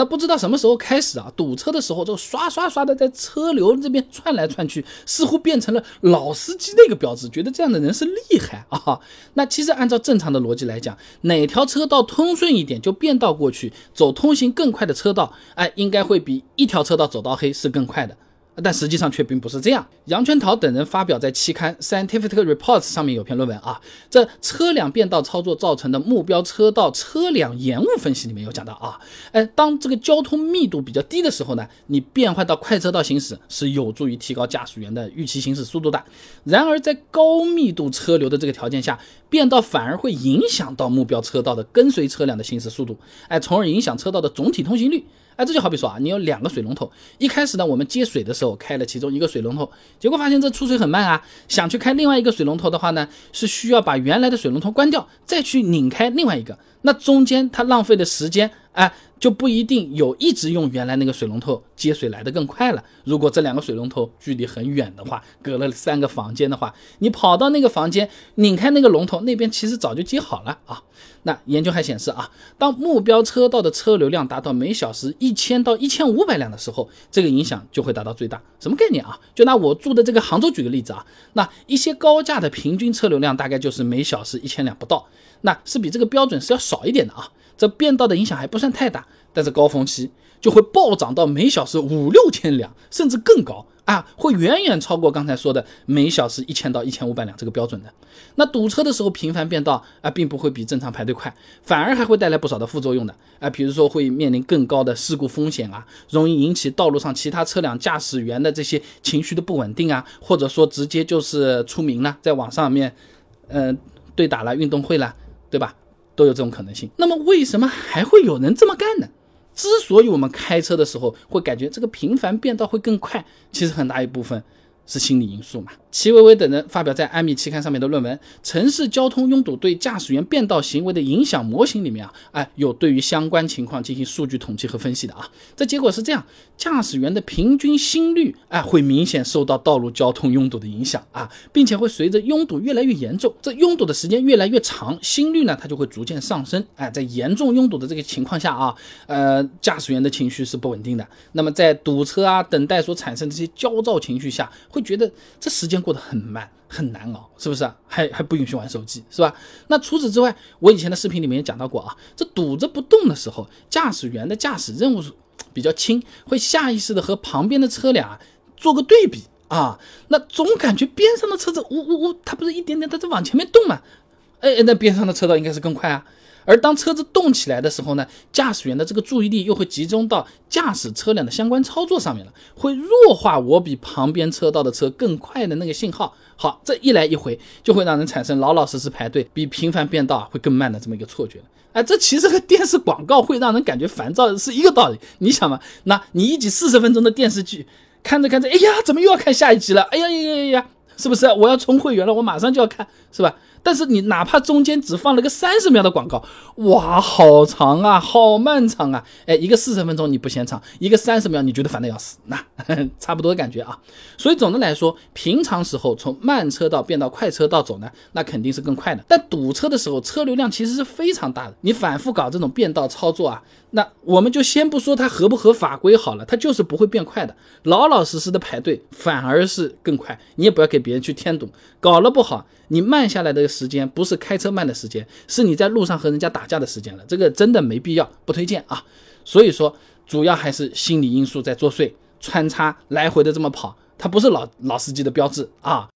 那不知道什么时候开始啊，堵车的时候就刷刷刷的在车流这边窜来窜去，似乎变成了老司机那个标志，觉得这样的人是厉害啊。那其实按照正常的逻辑来讲，哪条车道通顺一点就变道过去，走通行更快的车道，哎，应该会比一条车道走到黑是更快的。但实际上却并不是这样。杨全陶等人发表在期刊《Scientific Reports》上面有篇论文啊，这车辆变道操作造成的目标车道车辆延误分析里面有讲到啊，哎，当这个交通密度比较低的时候呢，你变换到快车道行驶是有助于提高驾驶员的预期行驶速度的。然而在高密度车流的这个条件下，变道反而会影响到目标车道的跟随车辆的行驶速度，哎，从而影响车道的总体通行率。哎，这就好比说啊，你有两个水龙头，一开始呢，我们接水的时候开了其中一个水龙头，结果发现这出水很慢啊，想去开另外一个水龙头的话呢，是需要把原来的水龙头关掉，再去拧开另外一个，那中间它浪费的时间，哎。就不一定有一直用原来那个水龙头接水来的更快了。如果这两个水龙头距离很远的话，隔了三个房间的话，你跑到那个房间拧开那个龙头，那边其实早就接好了啊。那研究还显示啊，当目标车道的车流量达到每小时一千到一千五百辆的时候，这个影响就会达到最大。什么概念啊？就拿我住的这个杭州举个例子啊，那一些高架的平均车流量大概就是每小时一千辆不到，那是比这个标准是要少一点的啊。这变道的影响还不算太大，但是高峰期就会暴涨到每小时五六千辆，甚至更高啊，会远远超过刚才说的每小时一千到一千五百辆这个标准的。那堵车的时候频繁变道啊，并不会比正常排队快，反而还会带来不少的副作用的啊，比如说会面临更高的事故风险啊，容易引起道路上其他车辆驾驶员的这些情绪的不稳定啊，或者说直接就是出名了，在网上面，嗯，对打了运动会了，对吧？都有这种可能性。那么为什么还会有人这么干呢？之所以我们开车的时候会感觉这个频繁变道会更快，其实很大一部分。是心理因素嘛？齐薇薇等人发表在《安米》期刊上面的论文《城市交通拥堵对驾驶员变道行为的影响模型》里面啊，哎，有对于相关情况进行数据统计和分析的啊。这结果是这样：驾驶员的平均心率哎，会明显受到道路交通拥堵的影响啊，并且会随着拥堵越来越严重，这拥堵的时间越来越长，心率呢它就会逐渐上升。哎，在严重拥堵的这个情况下啊，呃，驾驶员的情绪是不稳定的。那么在堵车啊、等待所产生的这些焦躁情绪下，会。觉得这时间过得很慢，很难熬，是不是？还还不允许玩手机，是吧？那除此之外，我以前的视频里面也讲到过啊，这堵着不动的时候，驾驶员的驾驶任务是比较轻，会下意识的和旁边的车辆做个对比啊，那总感觉边上的车子呜呜呜，它不是一点点，它在往前面动嘛？哎，那边上的车道应该是更快啊。而当车子动起来的时候呢，驾驶员的这个注意力又会集中到驾驶车辆的相关操作上面了，会弱化我比旁边车道的车更快的那个信号。好，这一来一回，就会让人产生老老实实排队比频繁变道会更慢的这么一个错觉。哎，这其实和电视广告会让人感觉烦躁是一个道理。你想嘛，那你一集四十分钟的电视剧，看着看着，哎呀，怎么又要看下一集了？哎呀呀呀呀，是不是？我要充会员了，我马上就要看，是吧？但是你哪怕中间只放了个三十秒的广告，哇，好长啊，好漫长啊！哎，一个四十分钟你不嫌长，一个三十秒你觉得烦的要死，那 差不多的感觉啊。所以总的来说，平常时候从慢车道变到快车道走呢，那肯定是更快的。但堵车的时候，车流量其实是非常大的，你反复搞这种变道操作啊，那我们就先不说它合不合法规好了，它就是不会变快的。老老实实的排队反而是更快，你也不要给别人去添堵，搞了不好。你慢下来的时间不是开车慢的时间，是你在路上和人家打架的时间了。这个真的没必要，不推荐啊。所以说，主要还是心理因素在作祟，穿插来回的这么跑，它不是老老司机的标志啊。